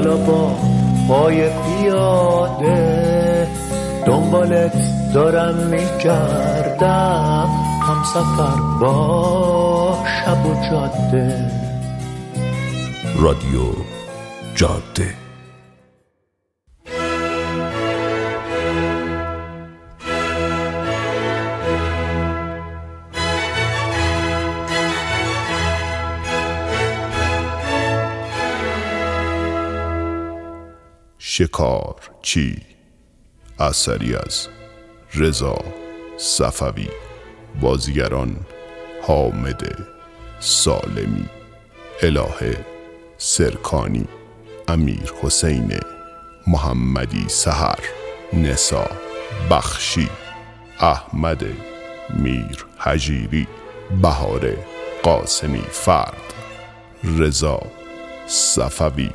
حالا با پای پیاده دنبالت دارم میگردم. هم سفر با شب و جاده. رادیو جاده. شکار چی؟ اثری از رضا صفوی بازیگران حامد سالمی الهه سرکانی امیر حسین محمدی سهر نسا بخشی احمد میر حجیری بهار قاسمی فرد رضا صفوی.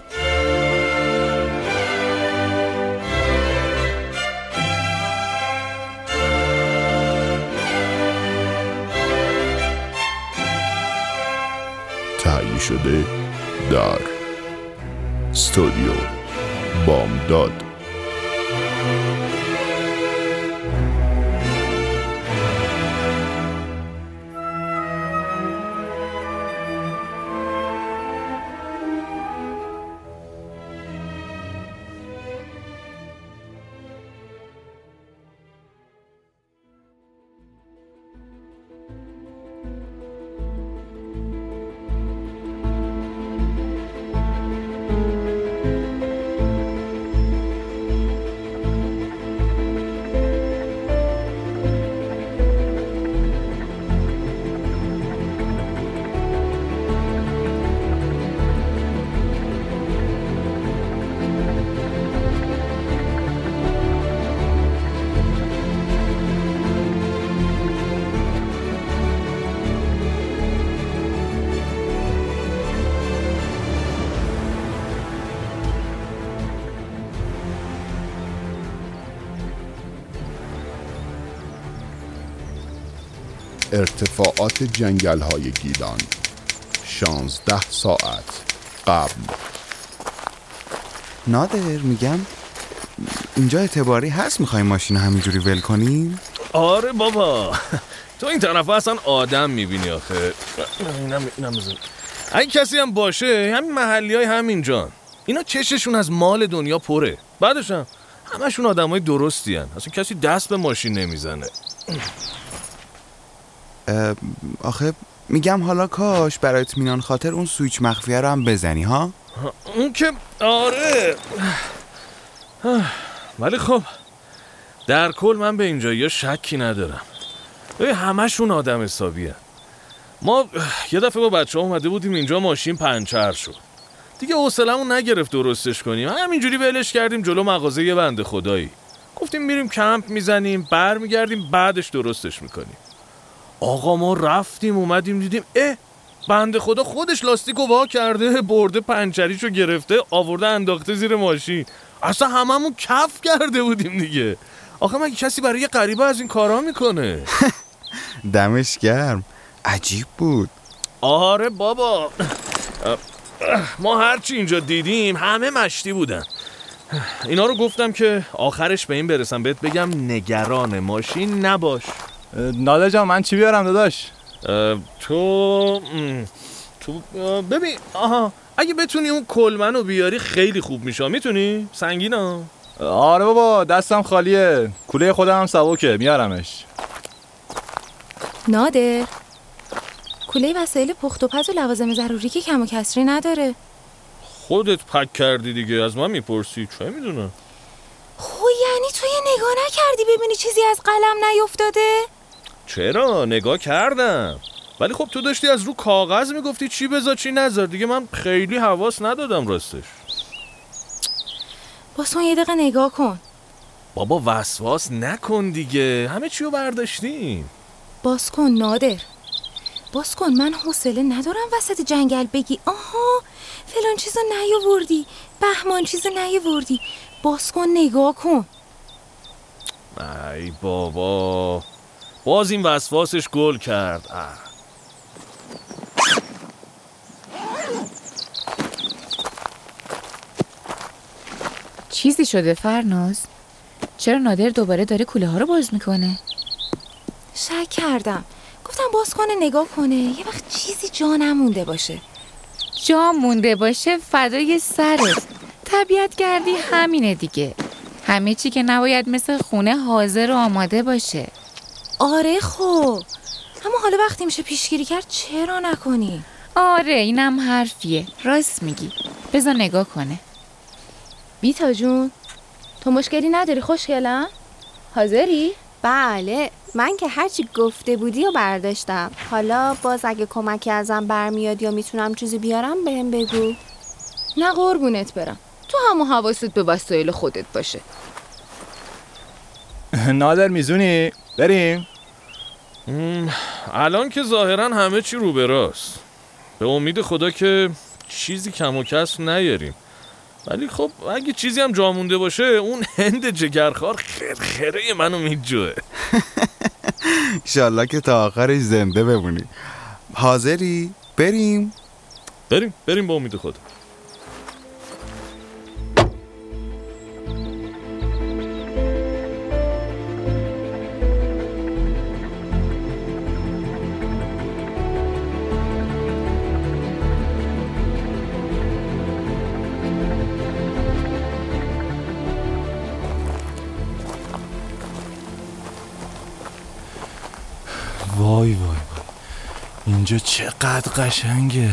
شده در استودیو بامداد ارتفاعات جنگل های گیلان. شانزده ساعت قبل. نادر میگم اینجا اعتباری هست می‌خوای ماشین همینجوری ول کنیم؟ آره بابا. تو این طرف اصلا آدم می‌بینی آخه. اینم اینم اگه کسی هم باشه همین محلی های همین جان. اینا چششون از مال دنیا پره. بعدش هم همشون آدم های درستی هن. اصلا کسی دست به ماشین نمی‌زنه. آخه میگم حالا کاش برای اطمینان خاطر اون سویچ مخفیه رو هم بزنی ها؟ اون که آره. ولی خب در کل من به اینجا شکی ندارم. همشون آدم حسابی ما یه دفعه با بچه اومده بودیم اینجا ماشین پنچر شد. دیگه حوصلمون نگرفت درستش کنیم. همینجوری ولش کردیم جلو مغازه یه بنده خدایی. گفتیم میریم کمپ می‌زنیم برمیگردیم بعدش درستش می‌کنیم. آقا ما رفتیم اومدیم دیدیم اه بنده خدا خودش لاستیک وا کرده برده پنچریشو گرفته آورده انداخته زیر ماشین. اصلا هممون کف کرده بودیم دیگه. آخه مگه کسی برای یه غریبه از این کارا می‌کنه؟ دمش گرم. عجیب بود. آره بابا. ما هرچی اینجا دیدیم همه مشتی بودن. اینا رو گفتم که آخرش به این برسم. بهت بگم نگران ماشین نباش. ناله جان من چی بیارم داداش؟ تو تو ببین آها اگه بتونی اون کلمنو بیاری خیلی خوب میشه می‌تونی؟ سنگینا. آره بابا دستم خالیه. کوله خودم هم سبکه میارمش. نادر کوله وسایل پخت و پز و لوازم ضروری که کم و کسری نداره. خودت پک کردی دیگه از من می‌پرسی؟ چه می‌دونم؟ خو یعنی تو یه نگاه نکردی ببینی چیزی از قلم نیفتاده؟ چرا؟ نگاه کردم. ولی خب تو داشتی از رو کاغذ می‌گفتی چی بذار چی نذار. دیگه من خیلی حواس ندادم راستش. باز یه دقیقه نگاه کن. بابا وسواس نکن دیگه. همه چیو برداشتیم. باز کن نادر. باز کن من حوصله ندارم وسط جنگل بگی. آها فلان چیزو نیاوردی. بهمان چیزو نیاوردی. باز کن نگاه کن. ای بابا. باز این وسواسش گل کرد. اه. چیزی شده فرناز؟ چرا نادر دوباره داره کوله ها رو باز می‌کنه؟ شک کردم. گفتم باز کنه نگاه کنه. یه وقت چیزی جا نمونده باشه. جا مونده باشه فدای سرت. طبیعت گردی همینه دیگه. همه چی که نباید مثل خونه حاضر و آماده باشه. آره خب. اما حالا وقتی میشه پیشگیری کرد چرا نکنی؟ آره اینم حرفیه. راست میگی. بذار نگاه کنه. بیتا جون تو مشکلی نداری خوشگلم حاضری؟ بله من که هرچی گفته بودی و برداشتم. حالا باز اگه کمکی ازم برمیاد یا می‌تونم چیزی بیارم بهم بگو. نه قربونت برم. تو همون حواست به وسایل خودت باشه. نادر میزونی؟ بریم. الان که ظاهرا همه چی رو به راست. به امید خدا که چیزی کم و کسب نیاریم. ولی خب اگه چیزی هم جا مونده باشه اون هند جگرخوار خرخره منو میجوه. ایشالله که تا آخرش زنده بمونی. حاضری؟ بریم؟ بریم بریم به امید خدا. اینجا چقدر قشنگه.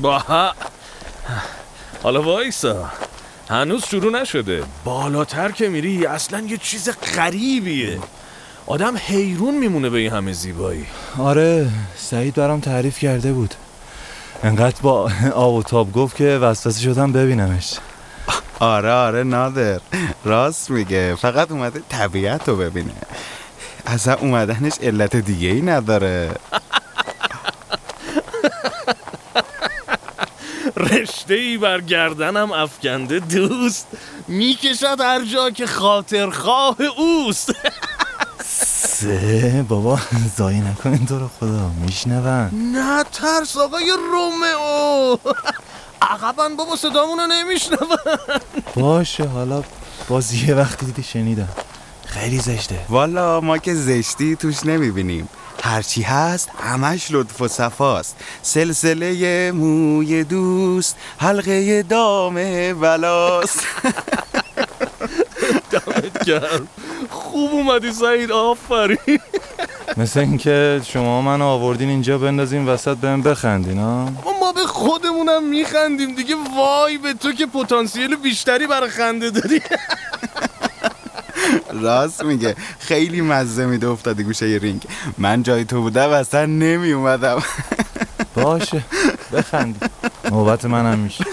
با حالا وایسا. هنوز شروع نشده. بالاتر که میری اصلا یه چیز غریبیه. آدم حیرون میمونه به این همه زیبایی. آره سعید برام تعریف کرده بود. انقدر با آب و تاب گفت که وسوسه شدم ببینمش. آره آره نادر. راست میگه. فقط اومده طبیعت رو ببینه. اصلا اومدنش علت دیگه ای نداره. رشته ای بر گردنم افکنده دوست. می‌کشد هر جا که خاطرخواه اوست. سه. بابا زایی نکنین تو رو خدا. میشنون. نه ترس آقای رومئو. عقبا بابا صدامونو نمیشنون. باشه حالا باز یه وقتی دیدی شنیدم. خیلی زشته. والا ما که زشتی توش نمی‌بینیم. هرچی هست همش لطف و صفاست. سلسله موی دوست حلقه دام بلاست. دمت گرم. خوب اومدی سعید آفرین. مثل اینکه شما من آوردین اینجا بندازین وسط بهم بخندین ها ما به خودمونم میخندیم دیگه. وای به تو که پتانسیل بیشتری برای خنده داری. راست میگه. خیلی مزه میده افتاده گوشه ی رینگ. من جای تو بودم اصلا نمی اومدم باشه. بخندی نوبت منم میشه.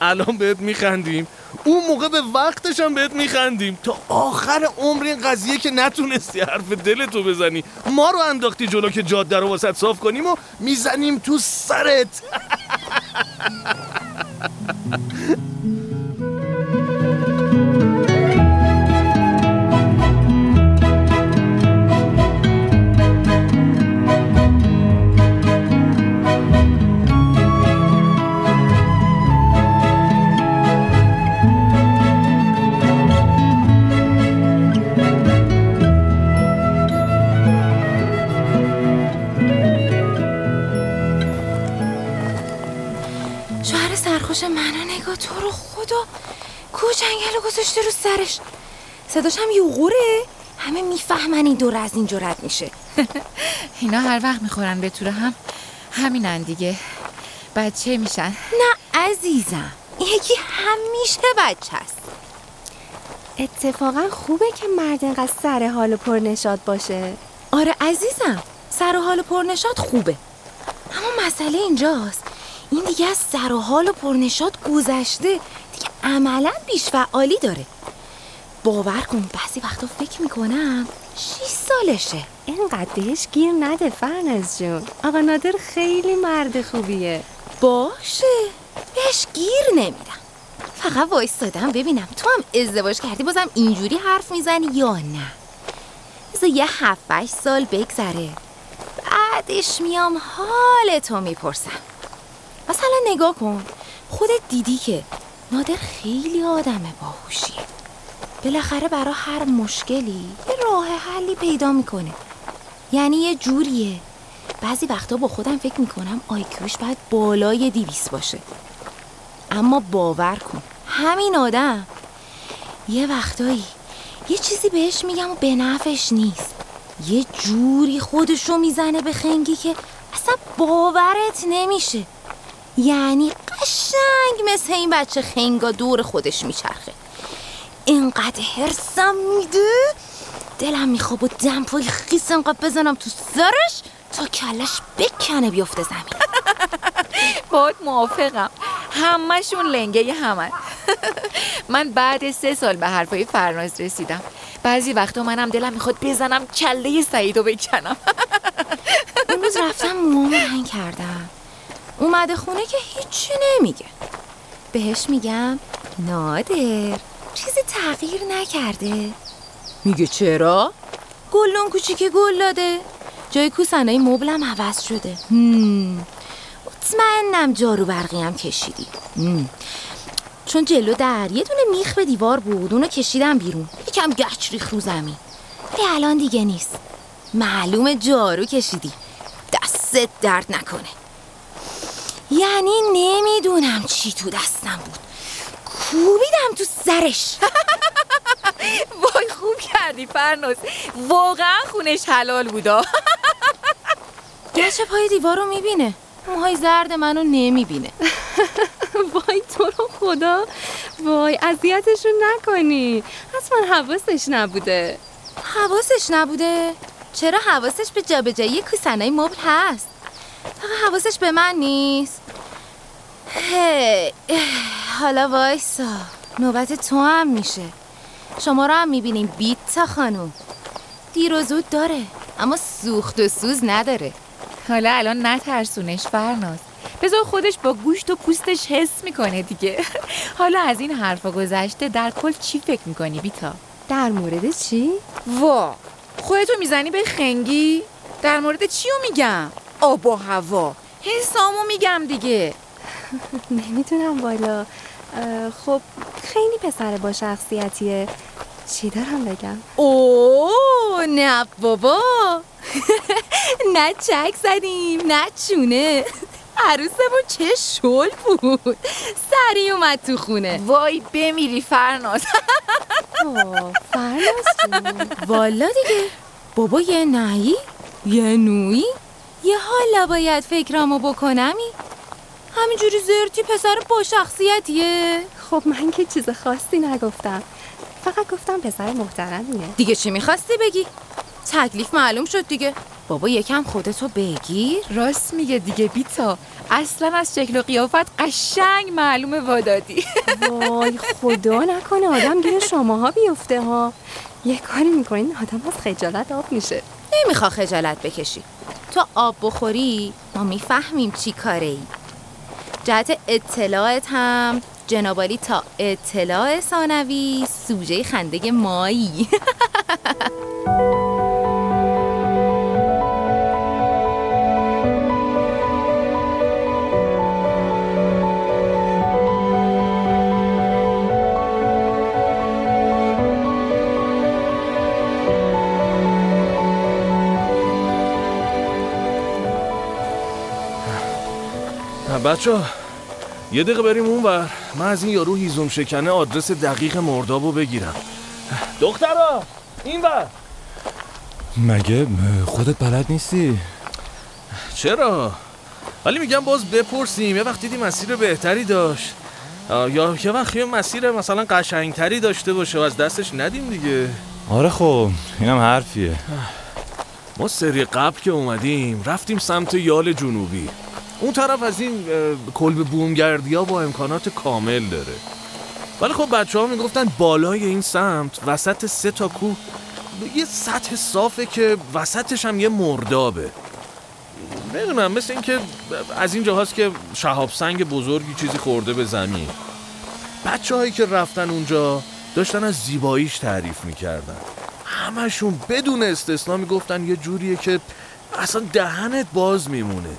الان بهت میخندیم. اون موقع به وقتش هم بهت میخندیم. تا آخر عمر این قضیه که نتونستی حرف دلتو بزنی. ما رو انداختی جلو که جاده رو واسط صاف کنیم و می‌زنیم تو سرت. سرخوش منو نگاه تو رو خدا. کو جنگل گذاشته رو سرش. صداش هم یوغوره همه می‌فهمن این دور از اینجا رد میشه. اینا هر وقت می‌خورن به طور هم همینن دیگه. بچه میشن. نه عزیزم این یکی همیشه بچه است. اتفاقا خوبه که مرد اینقدر سر حال و پرنشاد باشه. آره عزیزم سر و حال پرنشاد خوبه. اما مسئله اینجاست. این دیگه از سر و حال و پرنشاد گذشته. دیگه عملا بیش فعالی داره. باور کن بعضی وقتا فکر می‌کنم 6 سالشه. اینقدر بهش گیر نده فرنز جون. آقا نادر خیلی مرد خوبیه. باشه. بهش گیر نمیدم. فقط وایستادم ببینم تو هم ازدواج کردی بازم اینجوری حرف می‌زنی یا نه؟ بذار یه هفت سال بگذره. بعدش میام حال تو می‌پرسم. مثلا نگاه کن. خودت دیدی که نادر خیلی آدم باهوشیه. بالاخره برا هر مشکلی یه راه حلی پیدا می‌کنه. یعنی یه جوریه. بعضی وقتا با خودم فکر می‌کنم آیکیوش باید بالای دیویس باشه. اما باور کن. همین آدم. یه وقتایی یه چیزی بهش میگم و به نفش نیست. یه جوری خودشو می‌زنه به خنگی که اصلا باورت نمیشه. یعنی قشنگ مثل این بچه خنگا دور خودش میچرخه. اینقدر هرسم میده دلم می‌خواد با دمپای خیس انقدر بزنم تو سرش تا کلش بکنه بیفته زمین. باید موافقم. همهشون لنگه همه. من بعد سه سال به حرفای فرناز رسیدم. بعضی وقتا منم دلم می‌خواد بزنم کله سعیدو بکنم. اون روز رفتم رنگ کردم. اومده خونه که هیچی نمیگه. بهش میگم نادر. چیزی تغییر نکرده. میگه چرا؟ گلون کوچیک گل داده. جای کوسنای مبلم عوض شده. مطمئنم جارو برقی هم کشیدی. هم. چون جلو در یه دونه میخ به دیوار بود اونو کشیدم بیرون. یکم گچ ریخ رو زمین. ولی الان دیگه نیست. معلوم جارو کشیدی. دستت درد نکنه. یعنی نمی‌دونم چی تو دستم بود. کوبیدم تو سرش. وای خوب کردی فرناز واقعا خونش حلال بودا گچ پای دیوار رو می‌بینه. موهای زرد منو نمی‌بینه. وای تو رو خدا. وای اذیتشون نکنی. اصلا حواسش نبوده. حواسش نبوده؟ چرا حواسش به جابجایی کوسنای مبل هست؟ فقط حواسش به من نیست. هی حالا وایسا. نوبت تو هم میشه. شما رو هم می‌بینیم بیتا خانوم دیر و زود داره اما سوخت و سوز نداره. حالا الان نترسونش فرناز. بذار خودش با گوشت و پوستش حس می‌کنه دیگه. حالا از این حرفا گذشته در کل چی فکر می‌کنی بیتا؟ در مورد چی؟ وا خودتو می‌زنی به خنگی؟ در مورد چیو میگم؟ آب و هوا. حسامو میگم دیگه. نمی‌دونم والا. اه، خب خیلی پسر با شخصیتیه. چی دارم بگم؟ اوه نه بابا. نه چک زدیم نه چونه. عروسمون چه شل بود. سری اومد تو خونه. وای بمیری فرناز. فرناز. والا دیگه. بابا یه نهی یه نویی؟ یه حالا باید فکرامو بکنمی؟ همینجوری زرتی پسر با شخصیتیه. خب من که چیز خاصی نگفتم. فقط گفتم پسر محترمیه. دیگه چی می‌خواستی بگی؟ تکلیف معلوم شد دیگه. بابا یکم خودتو بگیر. راست میگه دیگه بیتا. اصلا از شکل و قیافت قشنگ معلومه وادادی. وای خدا نکنه آدم گیر شماها بیفته ها. یه کاری می‌کنین آدم از خجالت آب میشه. نمیخوا خجالت بکشی. تو آب بخوری ما می‌فهمیم چی کاره ای جهت اطلاعت هم. جنابالی تا اطلاع ثانوی سوژه خنده مایی. بچه یه دقیقه بریم اون بر من از این یارو هیزم شکنه آدرس دقیق مردابو بگیرم. دخترا این بر مگه خودت بلد نیستی؟ چرا؟ ولی میگم باز بپرسیم. یه وقت دیدی مسیر بهتری داشت. یا یه وقت یه مسیر مثلا قشنگتری داشته باشه و از دستش ندیم دیگه. آره خب اینم حرفیه. ما سری قبل که اومدیم رفتیم سمت یال جنوبی. اون طرف از این کلب بومگردی ها با امکانات کامل داره. ولی خب بچه ها می‌گفتن بالای این سمت وسط سه تا کوه یه سطح صافه که وسطش هم یه مردابه. نمی‌دونم مثل اینکه از این جاهاست که شهاب سنگ بزرگی چیزی خورده به زمین. بچه هایی که رفتن اونجا داشتن از زیباییش تعریف می‌کردن. همشون بدون استثنا می‌گفتن یه جوریه که اصلا دهنت باز میمونه.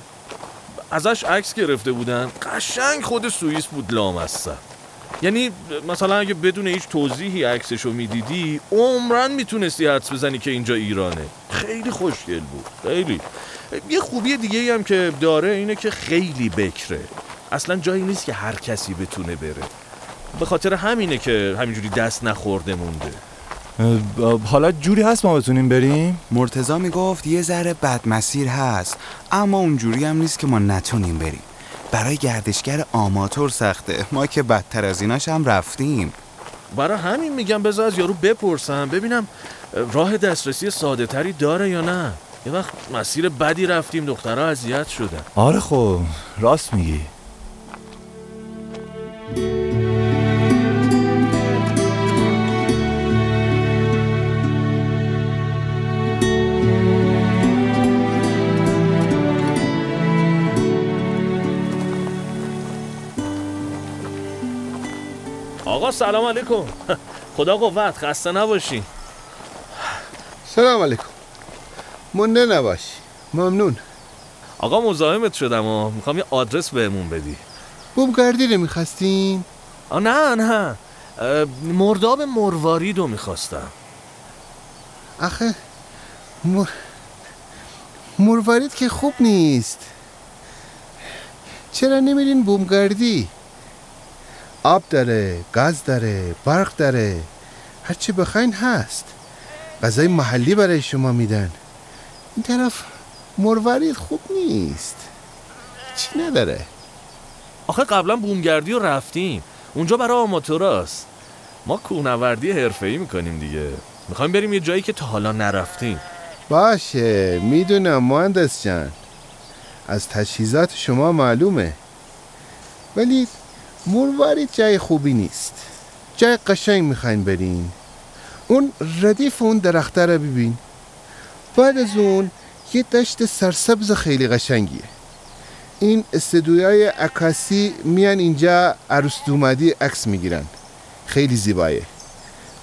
ازش عکس گرفته بودن. قشنگ خود سوئیس بود لامصب. یعنی مثلا اگه بدون هیچ توضیحی عکسشو می‌دیدی عمرن می‌تونستی حدس بزنی که اینجا ایرانه. خیلی خوشگل بود. خیلی. یه خوبی دیگه هم که داره اینه که خیلی بکره. اصلا جایی نیست که هر کسی بتونه بره. به خاطر همینه که همینجوری دست نخورده مونده. حالا جوری هست ما بتونیم بریم؟ مرتزا می‌گفت یه ذره بد مسیر هست اما اونجوری هم نیست که ما نتونیم بریم. برای گردشگر آماتور سخته. ما که بدتر از ایناش هم رفتیم. برای همین میگم بذار از یارو بپرسم ببینم راه دسترسی ساده تری داره یا نه؟ یه وقت مسیر بدی رفتیم دخترها اذیت شدن. آره خب راست میگی. سلام علیکم. خدا قوت خسته نباشی. سلام علیکم. مونده نباش ممنون. آقا مزاحمت شدم و می‌خوام یه آدرس بهمون بدی. بومگردی رو می‌خواستین؟ آ نه نه. مرداب مروارید رو می‌خواستم. آخه مر... مروارید که خوب نیست. چرا نمیرین بومگردی؟ آب داره، گاز داره، برق داره. هرچی بخواین هست. غذای محلی برای شما میدن. این طرف مروارید خوب نیست. چی نداره؟ آخه قبلا بومگردی رو رفتیم. اونجا برای آماتوراست. ما کوهنوردی حرفه‌ای می‌کنیم دیگه. می‌خوایم بریم یه جایی که تا حالا نرفتیم. باشه می‌دونم مهندس جان. از تجهیزات شما معلومه. ولی مروارید جای خوبی نیست. جای قشنگ می‌خواین برین. اون ردیف اون درخته رو ببین. بعد از اون یه دشت سرسبز خیلی قشنگیه. این استدیوهای عکاسی میان اینجا عروس دومدی عکس می‌گیرن. خیلی زیبایه.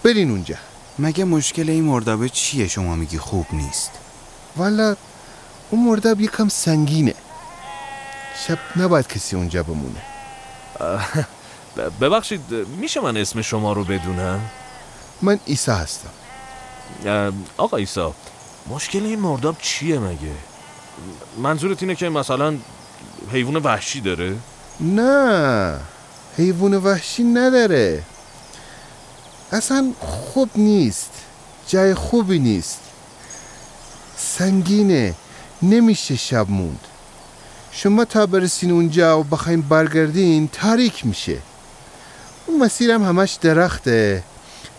برین اونجا. مگه مشکل این مردابه چیه؟ شما میگی خوب نیست. والا اون مرداب یکم سنگینه. شب نباید کسی اونجا بمونه. ببخشید میشه من اسم شما رو بدونم؟ من ایسا هستم. آقا ایسا مشکل این مرداب چیه مگه؟ منظورت اینه که مثلا حیوان وحشی داره؟ نه حیوان وحشی نداره. اصلا خوب نیست جای خوبی نیست. سنگینه نمیشه شب موند. شما تا برسین اونجا و بخواین برگردین تاریک میشه. اون مسیرم همش درخته.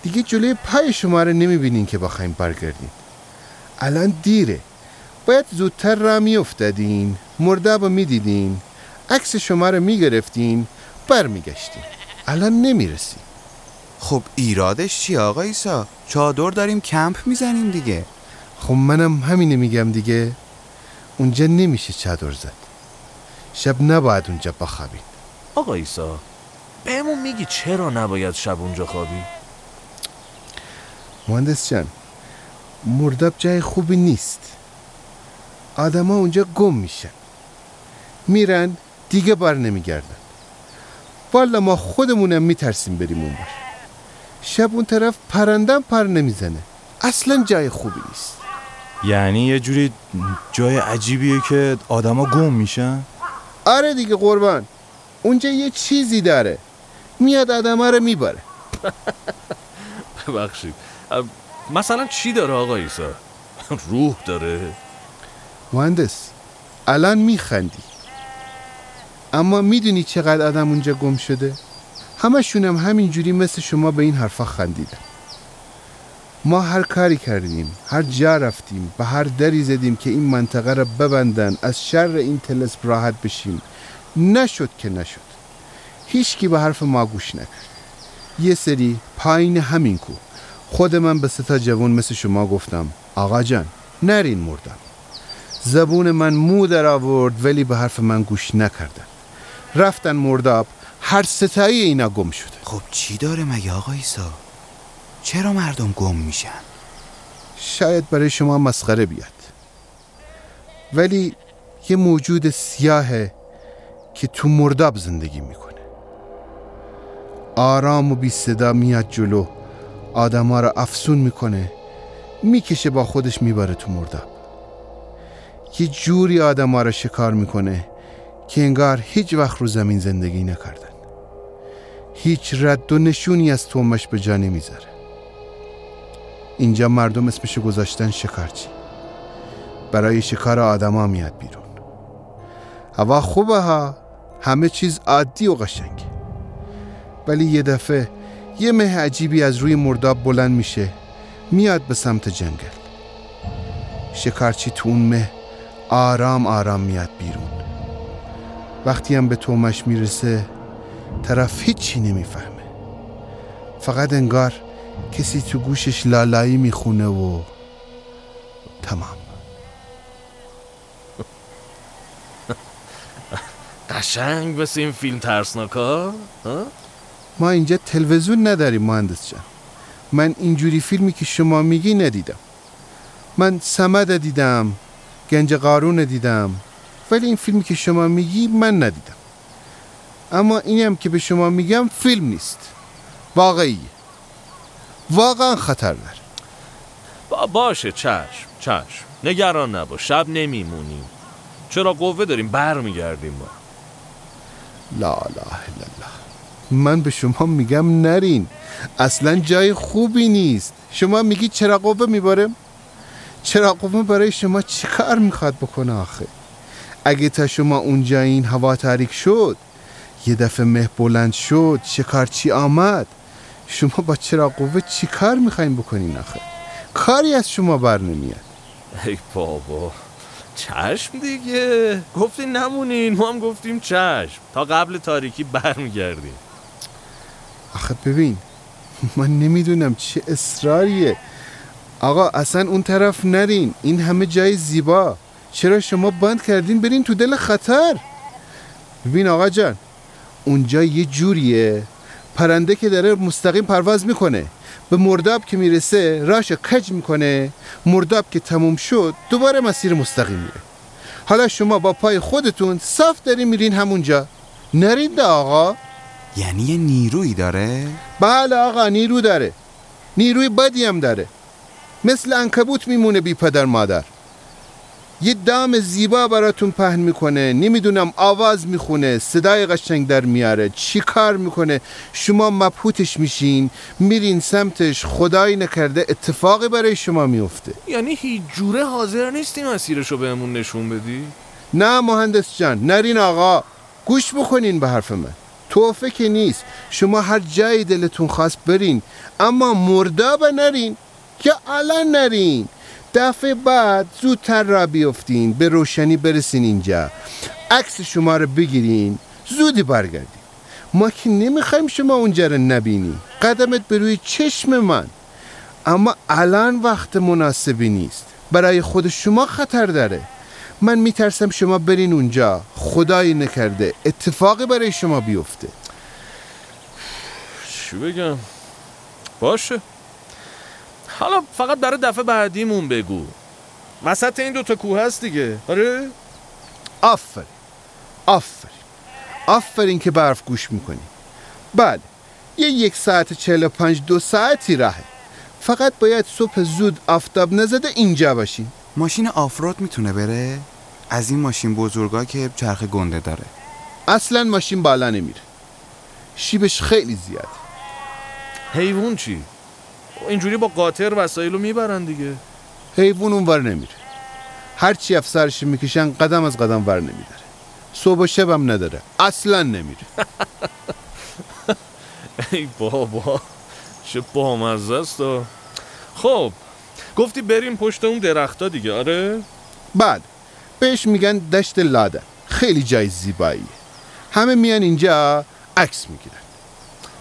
دیگه جلوی پای شما رو نمی‌بینین که بخواین برگردین. الان دیره. باید زودتر را میافتادین. مرداب رو می‌دیدین. عکس شما رو می‌گرفتین. برمیگشتین. الان نمی‌رسین. خب ایرادش چی آقا ایسا چادر داریم کمپ می‌زنیم دیگه. خب منم همینه میگم دیگه. اونجا نمیشه چادر زد. شب نباید اونجا بخوابین آقا ایسا بهمون میگی چرا نباید شب اونجا خوابی؟ مهندس جان مرداب جای خوبی نیست. آدما اونجا گم میشن. میرن دیگه بر نمیگردن. والا ما خودمونم میترسیم بریم اون بر. شب اون طرف پرندم پر نمی‌زنه. اصلا جای خوبی نیست. یعنی یه جوری جای عجیبیه که آدما گم میشن؟ آره دیگه قربان. اونجا یه چیزی داره. میاد آدما رو می‌بره. ببخشید. مثلا چی داره آقا ایسا روح داره. مهندس الان میخندی. اما می‌دونی چقدر آدم اونجا گم شده؟ همشونم همینجوری مثل شما به این حرفا خندیدن. ما هر کاری کردیم هر جا رفتیم به هر دری زدیم که این منطقه را ببندن از شر این تلسپ راحت بشیم. نشد که نشد. هیچکی به حرف ما گوش نکرد. یه سری پایین همین کو. خود من به ستا جوان مثل شما گفتم آقا جان نرین مردم. زبون من مو در آورد ولی به حرف من گوش نکردن. رفتن مرداب هر ستایی اینا گم شده. خب چی داره مگه آقا ایسا چرا مردم گم میشن؟ شاید برای شما مسخره بیاد. ولی یه موجود سیاهه که تو مرداب زندگی می‌کنه. آرام و بی صدا میاد جلو آدما رو افسون می‌کنه می‌کشه با خودش می‌بره تو مرداب. یه جوری آدما رو شکار می‌کنه که انگار هیچ وقت رو زمین زندگی نکردن. هیچ رد و نشونی از تومش به جا نمی‌ذاره. اینجا مردم اسمشو گذاشتن شکارچی. برای شکار آدما میاد بیرون. هوا خوبه ها. همه چیز عادی و قشنگه. ولی یه دفعه یه مه عجیبی از روی مرداب بلند میشه. میاد به سمت جنگل. شکارچی تو اون مه آرام آرام میاد بیرون. وقتی هم به تومش می‌رسه طرف هیچی نمی‌فهمه. فقط انگار کسی تو گوشش لالایی می‌خونه و تمام. قشنگ مثل این فیلم ترسناکا ها؟ ما اینجا تلویزیون نداریم مهندس جان. من اینجوری فیلمی که شما میگی ندیدم. من سمد دیدم گنج قارون دیدم ولی این فیلمی که شما میگی من ندیدم. اما اینم که به شما میگم فیلم نیست. واقعیه. واقعا خطر داره. با باشه چشم چشم. نگران نباش شب نمیمونیم چرا قوه داریم؟ برمیگردیم ما. لا الا الله. من به شما میگم نرین. اصلا جای خوبی نیست. شما میگی چرا قوه میباره؟ چرا قوه برای شما چی کار می‌خواد بکنه آخه؟ اگه تا شما اونجا این هوا تاریک شد یه دفعه مه بلند شد شکارچی آمد؟ شما با چرا قوه چی کار می‌خواین بکنین آخه؟ کاری از شما بر نمیاد. ای بابا چشم دیگه. گفتین نمونین ما هم گفتیم چشم. تا قبل تاریکی برمیگردیم. آخه ببین من نمی‌دونم چه اصراریه. آقا اصلا اون طرف نرین. این همه جای زیبا. چرا شما بند کردین برین تو دل خطر؟ ببین آقا جان اونجا یه جوریه. پرنده که داره مستقیم پرواز می‌کنه. به مرداب که می‌رسه راش کج می‌کنه. مرداب که تموم شد دوباره مسیر مستقیم میره حالا شما با پای خودتون صاف دارین میرین همونجا. نرین ده آقا. یعنی یه نیرویی داره؟ بله آقا نیرو داره. نیروی بدی هم داره. مثل انکبوت میمونه بی پدر مادر. یه دام زیبا براتون پهن می‌کنه. نمی‌دونم آواز می‌خونه صدای قشنگ در میاره. چی کار می‌کنه؟ شما مبهوتش میشین میرین سمتش خدایی نکرده اتفاقی برای شما میفته یعنی هیچ جوره حاضر نیستی مسیرشو بهمون نشون بدی؟ نه مهندس جان نرین آقا گوش بکنین به حرف من. توفه که نیست. شما هر جایی دلتون خواست برین اما مردابه نرین که الان نرین. دفعه بعد زودتر را بیفتین به روشنی برسین اینجا. عکس شما رو بگیرین زودی برگردین. ما که نمی‌خوایم شما اونجا رو نبینی. قدمت به روی چشم من. اما الان وقت مناسبی نیست. برای خود شما خطر داره. من میترسم شما برین اونجا. خدایی نکرده. اتفاقی برای شما بیفته. چی بگم؟ باشه. حالا فقط برای دفعه بعدیمون بگو. وسط این دوتا کوه هست دیگه. آره؟ آفرین. آفرین. آفرین که برف گوش می‌کنی. بله. یه یک ساعت چهل و پنج دو ساعتی راهه. فقط باید صبح زود آفتاب نزده اینجا باشین ماشین آفرود می‌تونه بره؟ از این ماشین بزرگا که چرخ گنده داره. اصلا ماشین بالا نمیره. شیبش خیلی زیاد حیوان چی؟ اینجوری با قاطر وسایلو می‌برن دیگه. حیوان اونور نمیره. هرچی افسرش می‌کشن قدم از قدم ور نمیداره. صبح و شبم نداره. اصلا نمیره. ای بابا چه بامزه است. خب گفتی بریم پشت اون درختا دیگه آره؟ بعد بهش میگن دشت لاده. خیلی جای زیباییه. همه میان اینجا عکس می‌گیرن.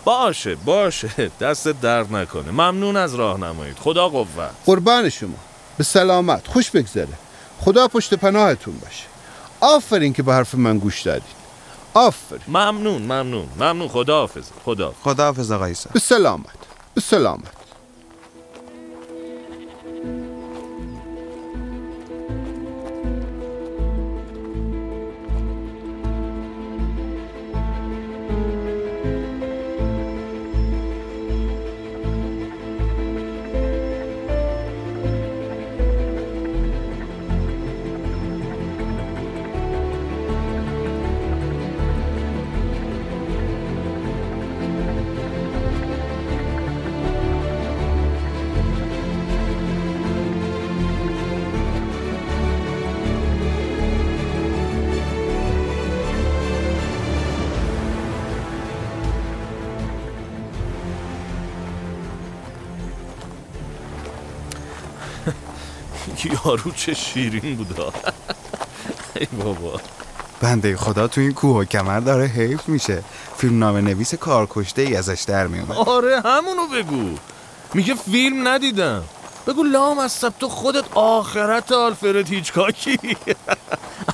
باشه باشه. دست درد نکنه. ممنون از راهنماییت. خدا قوت. قربان شما. به سلامت. خوش بگذره. خدا پشت پناهتون باشه. آفرین که به حرف من گوش دادین آفرین. ممنون ممنون ممنون. خدا حافظ خدا خدا حافظ آقا عیسی. به سلامت. به سلامت. یارو چه شیرین بودا. ای بابا. بنده خدا تو این کوه و کمر داره حیف میشه. فیلم نام نویس کارکشته ای ازش در میومد آره همونو بگو. میگه فیلم ندیدم. بگو لام از تو خودت آخرت آلفرد هیچکاکی.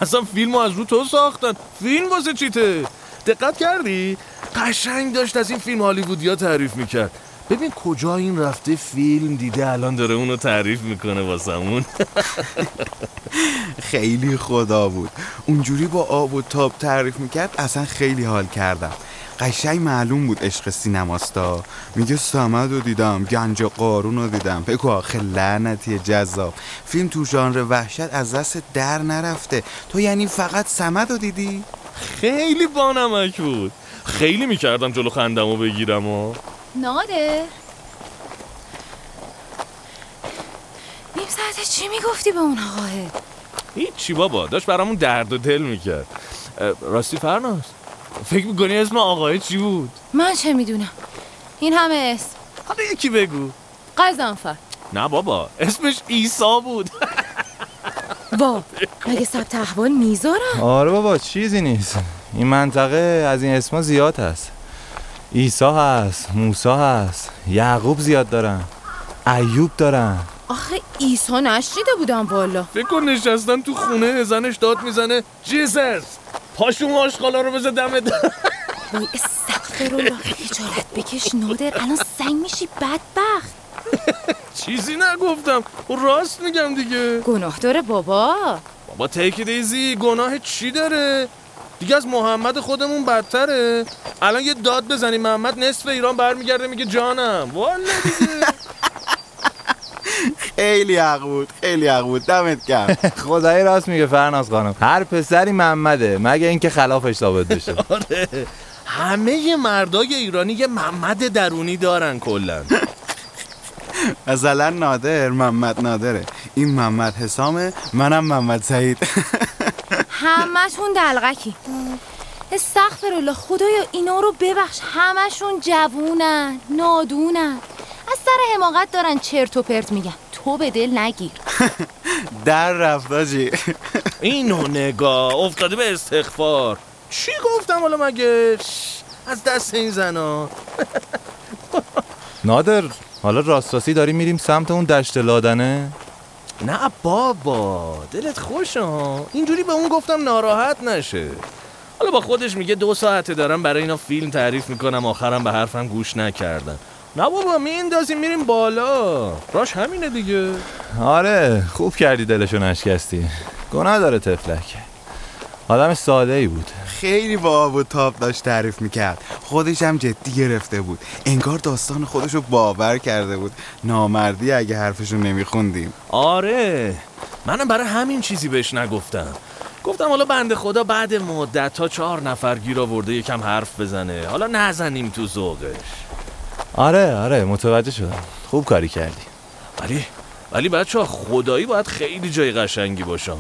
اصلا فیلمو از رو تو ساختن. فیلم واسه چیته؟ دقت کردی؟ قشنگ داشت از این فیلم هالیوودیا تعریف می‌کرد. ببین کجا این رفته فیلم دیده الان داره اونو تعریف می‌کنه واسمون. خیلی خدا بود. اونجوری با آب و تاب تعریف می‌کرد اصلا خیلی حال کردم. قشنگ معلوم بود عشق سینماستا میگه سمد رو دیدم گنج قارون رو دیدم. بگو آخه لعنتی جذاب. فیلم تو ژانر وحشت از دست در نرفته. تو یعنی فقط سمد رو دیدی؟ خیلی بانمک بود. خیلی می‌کردم جلو خندمو بگیرم و. ناده نیم ساعته چی می‌گفتی به اون آقاه؟ هیچی بابا داشت برامون درد و دل می‌کرد. راستی فرناز فکر می‌کنی اسم آقای چی بود؟ من چه می‌دونم؟ این همه اسم. حالا یکی بگو. قزنفر نه بابا اسمش ایسا بود. وا مگه ثبت احوال می‌ذارم؟ آره بابا چیزی نیست. این منطقه از این اسما زیاد هست. عیسی هست موسی هست یعقوب زیاد دارن ایوب دارن. آخه ایسا نشنیده بودم والا. فکر کن نشستن تو خونه زنش داد می‌زنه. جیزس! پاشون آشغالا رو بذار دم وای استغفرالله خجالت بکش نادر الان سنگ میشی بدبخت. چیزی نگفتم خب راست میگم دیگه. گناه داره بابا. بابا تیک دیزی گناه چی داره؟ دیگه از محمد خودمون بدتره. الان یه داد بزنی محمد نصف ایران برمیگرده میگه جانم. والا دیگه. خیلی حق بود خیلی حق بود. دمت گرم. خدایی راست میگه فرناز خانم. هر پسری محمده مگه اینکه خلافش ثابت بشه. آره. همه مردای ایرانی یه محمد درونی دارن کلا. مثلا نادر محمد نادره. این محمد حسامه منم محمد سعید. همتون دلغکی. استغفرالله خدایا اینا رو ببخش. همشون جوونن نادونن. از سر حماقت دارن چرت و پرت میگن. تو به دل نگیر. در رفت آجی. اینو نگاه. افتاده به استغفار. چی گفتم حالا مگه؟ از دست این زنا. نادر حالا راست راستی داریم میریم سمت اون دشت لادنه؟ نه بابا دلت خوش اینجوری به اون گفتم ناراحت نشه. حالا با خودش میگه دو ساعته دارم برای اینا فیلم تعریف می‌کنم آخرم به حرفم گوش نکردن. نه بابا میندازیم میریم بالا. راش همینه دیگه. آره خوب کردی دلشو نشکستی. گناه داره تفلک. آدم ساده ای بود. خیلی با آب و تاب داشت تعریف می‌کرد. خودش هم جدی گرفته بود. انگار داستان خودش رو باور کرده بود. نامردی اگه حرفشو نمیخوندیم. آره. منم برای همین چیزی بهش نگفتم. گفتم حالا بنده خدا بعد مدت تا چهار نفر گیر آورده یکم حرف بزنه. حالا نزنیم تو ذوقش. آره آره متوجه شدم. خوب کاری کردی. ولی ولی بچه ها خدایی باید خیلی جای قشنگی باشه.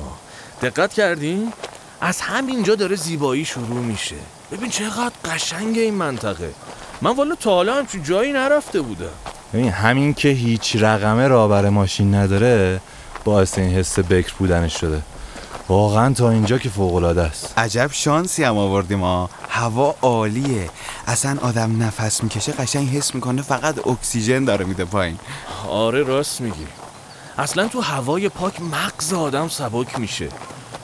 دقت کردین؟ از همینجا داره زیبایی شروع میشه. ببین چقدر قشنگ این منطقه. من والا تا حالا همچین جایی نرفته بودم. ببین همین که هیچ رقمه رابر ماشین نداره باعث این حس بکر بودنش شده. واقعا تا اینجا که فوق العاده است. عجب شانسی هم آوردیم ها هوا عالیه. اصلا آدم نفس می‌کشه قشنگ حس می‌کنه فقط اکسیژن داره میده پایین. آره راست میگی. اصلا تو هوای پاک مغز آدم سبک میشه.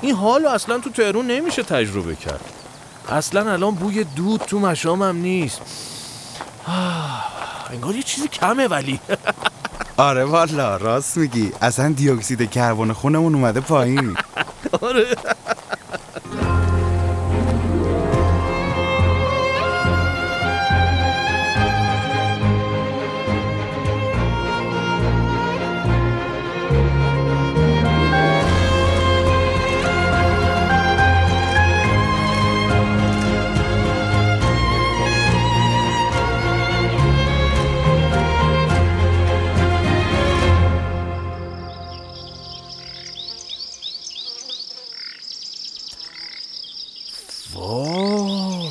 این حالو اصلا تو تهرون نمیشه تجربه کرد. اصلا الان بوی دود تو مشامم نیست. آه، انگار یه چیزی کمه ولی. آره والا راست میگی. اصلا دیوکسید کربن خونمون اومده پایین. آره. وای.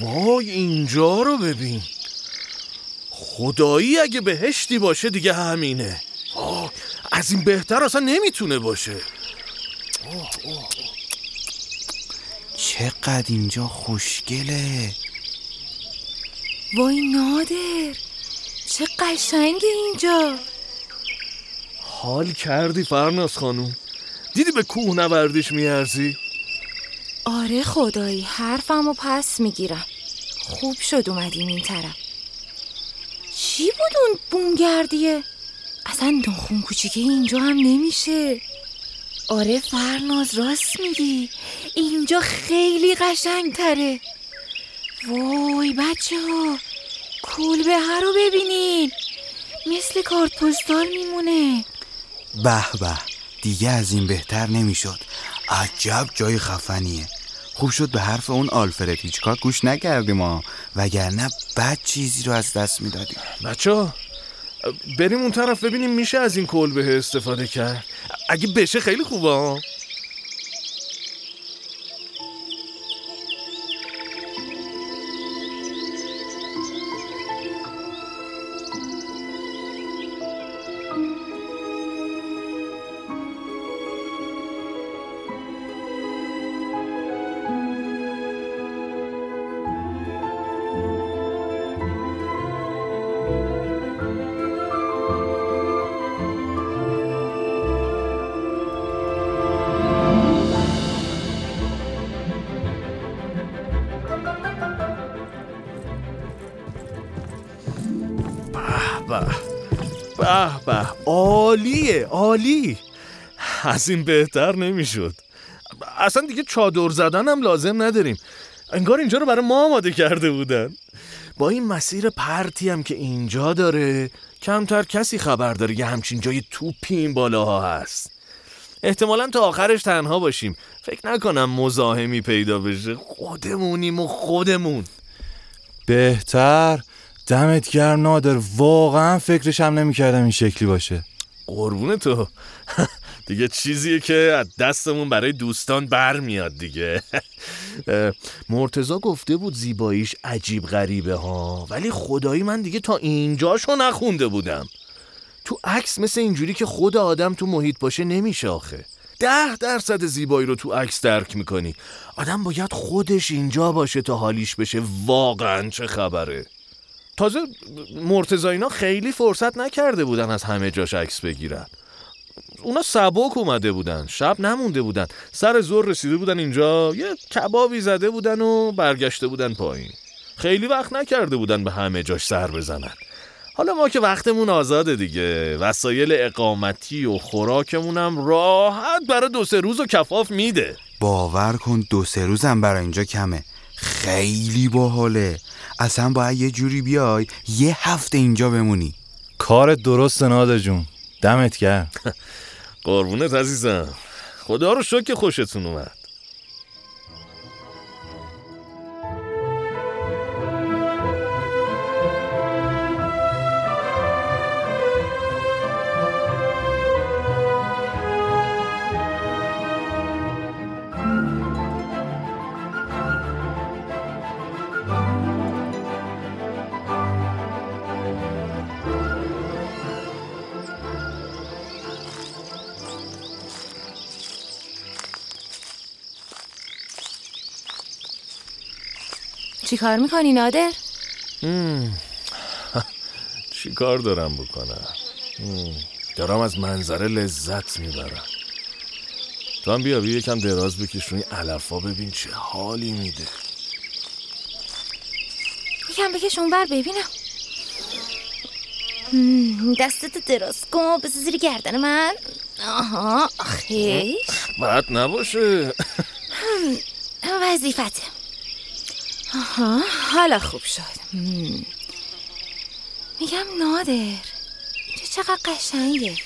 وای اینجا رو ببین. خدایی اگه بهشتی باشه دیگه همینه. وای از این بهتر اصلا نمی‌تونه باشه. چقدر اینجا خوشگله. وای نادر چه قشنگه اینجا. حال کردی فرناز خانوم. دیدی به کوه نوردیش میارزی؟ آره خدایی حرفمو پس می‌گیرم. خوب شد اومدیم این طرف. چی بود اون بومگردیه؟ اصلا ناخون کوچیکه اینجا هم نمیشه. آره فرناز راست میگی. اینجا خیلی قشنگ تره وای بچه ها کلبه رو ببینین. مثل کارت پستال میمونه. به به دیگه از این بهتر نمی‌شد. عجب جای خفنیه. خوب شد به حرف اون آلفرد هیچکاک گوش نکردیم ما وگرنه بد چیزی رو از دست می‌دادیم. بچه بریم اون طرف ببینیم میشه از این کلبه استفاده کرد. اگه بشه خیلی خوبه عالی. از این بهتر نمی‌شد. اصلا دیگه چادر زدن هم لازم نداریم. انگار اینجا رو برای ما آماده کرده بودن. با این مسیر پرتی هم که اینجا داره کمتر کسی خبر داره یه همچین جای توپی این بالاها هست. احتمالا تا آخرش تنها باشیم. فکر نکنم مزاحمی پیدا بشه. خودمونیم و خودمون. بهتر. دمت گرم نادر. واقعا فکرش هم نمی‌کردم این شکلی باشه. قربون تو. دیگه چیزیه که از دستمون برای دوستان برمیاد دیگه. مرتزا گفته بود زیباییش عجیب غریبه ها. ولی خدایی من دیگه تا اینجاشو نخونده بودم. تو عکس مثل اینجوری که خود آدم تو محیط باشه نمیشه آخه. ده درصد زیبایی رو تو عکس درک می‌کنی. آدم باید خودش اینجا باشه تا حالیش بشه. واقعا چه خبره. تازه مرتزا اینا خیلی فرصت نکرده بودن از همه جاش عکس بگیرن. اونا سبک اومده بودن شب نمونده بودن. سر زور رسیده بودن اینجا یه کبابی زده بودن و برگشته بودن پایین. خیلی وقت نکرده بودن به همه جاش سر بزنن. حالا ما که وقتمون آزاده دیگه. وسایل اقامتی و خوراکمونم راحت برای دو سه روز و کفاف میده. باور کن دو سه روزم برای اینجا کمه. خیلی باحاله. اصلا باید یه جوری بیای یه هفته اینجا بمونی. کار درست نادر جون. دمت گرم. قربونت عزیزم. خدا رو شکر که خوشتون اومد. چی کار می‌کنی نادر؟ چی کار دارم بکنم؟ دارم از منظره لذت می‌برم. تو هم بیا بیا یکم دراز بکش روی علفا ببین چه حالی میده. یکم بکش اونور ببینم. دستت دراز کن بس زیر گردن من. آها خیش بد نباشه. وظیفته. آها حالا خوب شد. میگم نادر اینجا چقدر قشنگه.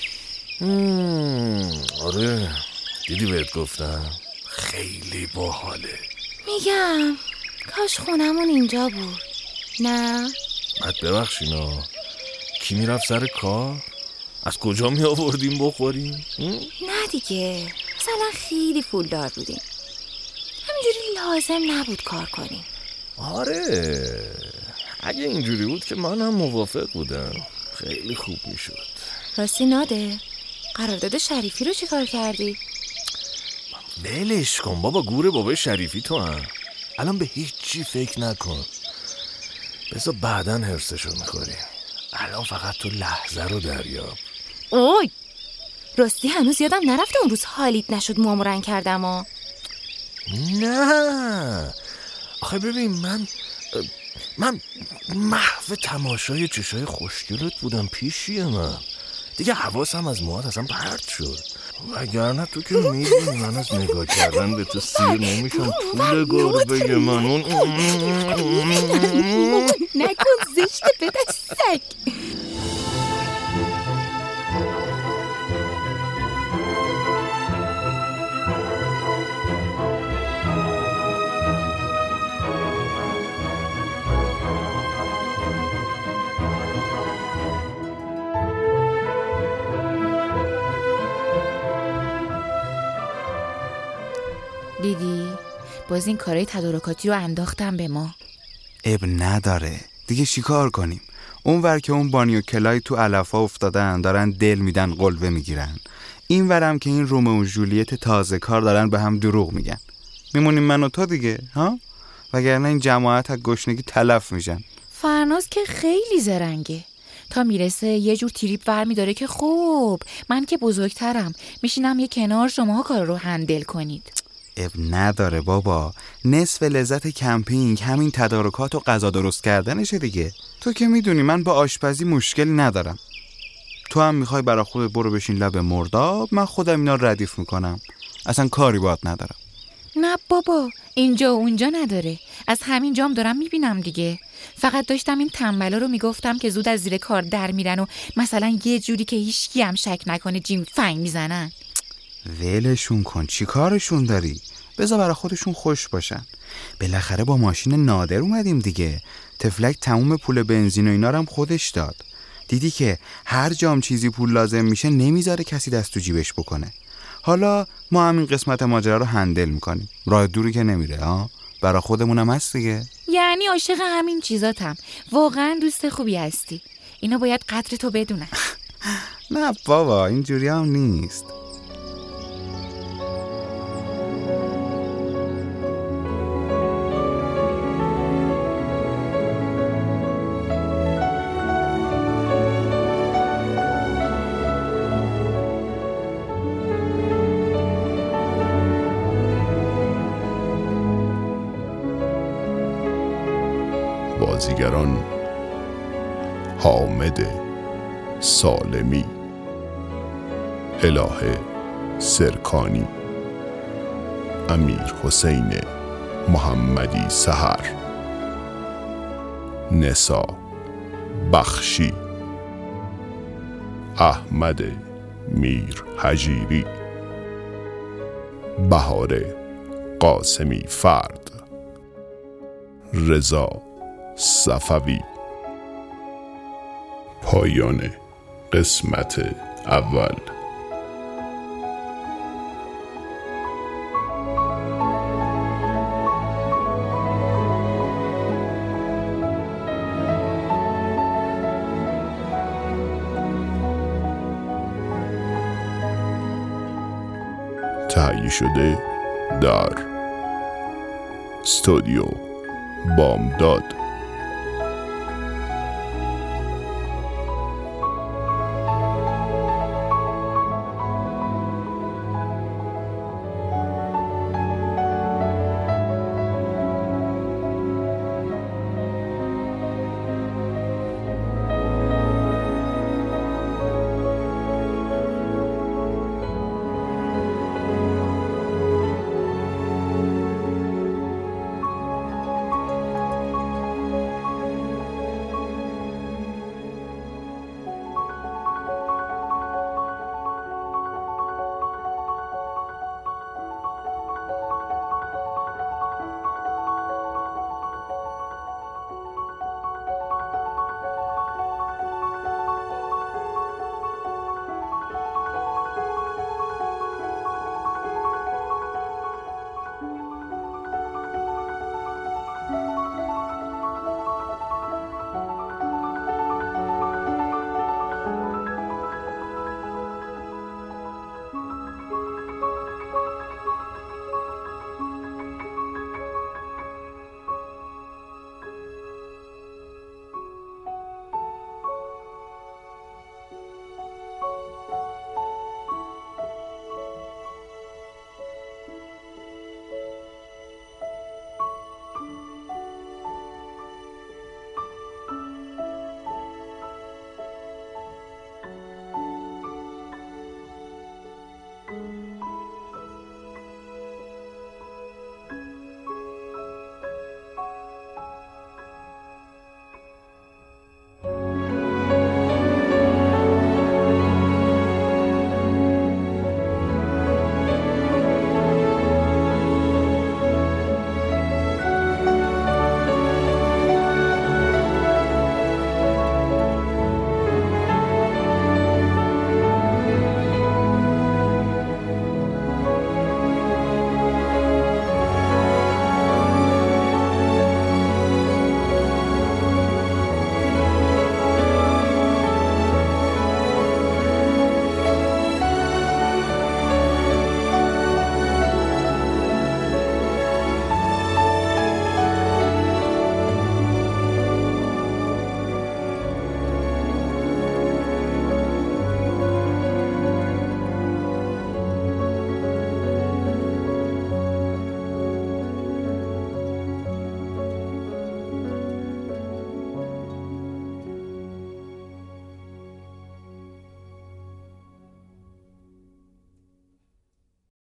آره دیدی بهت گفتم؟ خیلی باحاله. میگم کاش خونمون اینجا بود. نه؟ بعد ببخشینا کی می‌رفت سر کار؟ از کجا می آوردیم بخوریم نه دیگه مثلا خیلی پولدار بودیم. همینجوری لازم نبود کار کنیم. آره. اگه اینجوری بود که منم موافق بودم. خیلی خوب می‌شد. راستی ناده قرارداد شریفی رو چیکار کردی؟ ولش کن بابا گور بابا شریفی تو هم. الان به هیچ چی فکر نکن. بذار بعدا حرسشو می‌خوری الان فقط تو لحظه رو دریاب. اوی! راستی هنوز یادم نرفته اون روز حالیت نشد موامو رنگ کردم و. نه! آخه ببین من من محو تماشای چشای خوشگلت بودم پیشی من دیگه حواسم از موهات اصلا پرت شد وگرنه تو که می‌دونی من از نگاه کردن به تو سیر نمیشم پول گربه من اون نکن زشت پدر سگ باز این کارهای تدارکاتی رو انداختم به ما. اب نداره. دیگه چیکار کنیم؟ اون ور که اون بانی و کلای تو علفا افتادن دارن دل میدن قلبه می‌گیرن. این ورم که این رومه و جولیت تازه کار دارن به هم دروغ میگن. میمونیم من و تو دیگه ها؟ وگرنه این جماعت از گشنگی تلف میشن. فرناز که خیلی زرنگه. تا می‌رسه یه جور تریپ ور میداره که خوب من که بزرگترم. میشینم یه کنار شماها کار رو هندل کنید. اب نداره بابا. نصف لذت کمپینگ همین تدارکات و غذا درست کردنشه دیگه. تو که می‌دونی من با آشپزی مشکلی ندارم. تو هم می‌خوای برا خودت برو بشین لب مرداب من خودم اینا ردیف می‌کنم. اصلا کاری باید ندارم. نه بابا اینجا و اونجا نداره. از همین جام دارم می‌بینم دیگه. فقط داشتم این تنبلا رو می‌گفتم که زود از زیر کار در میرن و مثلا یه جوری که هیچکی هم شک نکنه جیم فنگ می‌زنن. ولشون کن. چی کارشون داری؟ بذار برا خودشون خوش باشن. بالاخره با ماشین نادر اومدیم دیگه. تفلک تموم پول بنزین و اینا رو هم خودش داد. دیدی که هر جام چیزی پول لازم میشه نمی‌ذاره کسی دست تو جیبش بکنه. حالا ما همین قسمت ماجرا رو هندل می‌کنیم. راه دوری که نمیره ها؟ برا خودمونم هست دیگه. یعنی عاشق همین چیزاتم. واقعا دوست خوبی هستی. اینا باید قدر تو بدونن. نه بابا اینجوری هم نیست. بازیگران حامد سالمی الهه سرکانی امیر حسین محمدی سهر نسا بخشی احمد میر حجیری بهار قاسمی فرد رضا صفوی. پایان قسمت اول. تهیه شده در استودیو بامداد.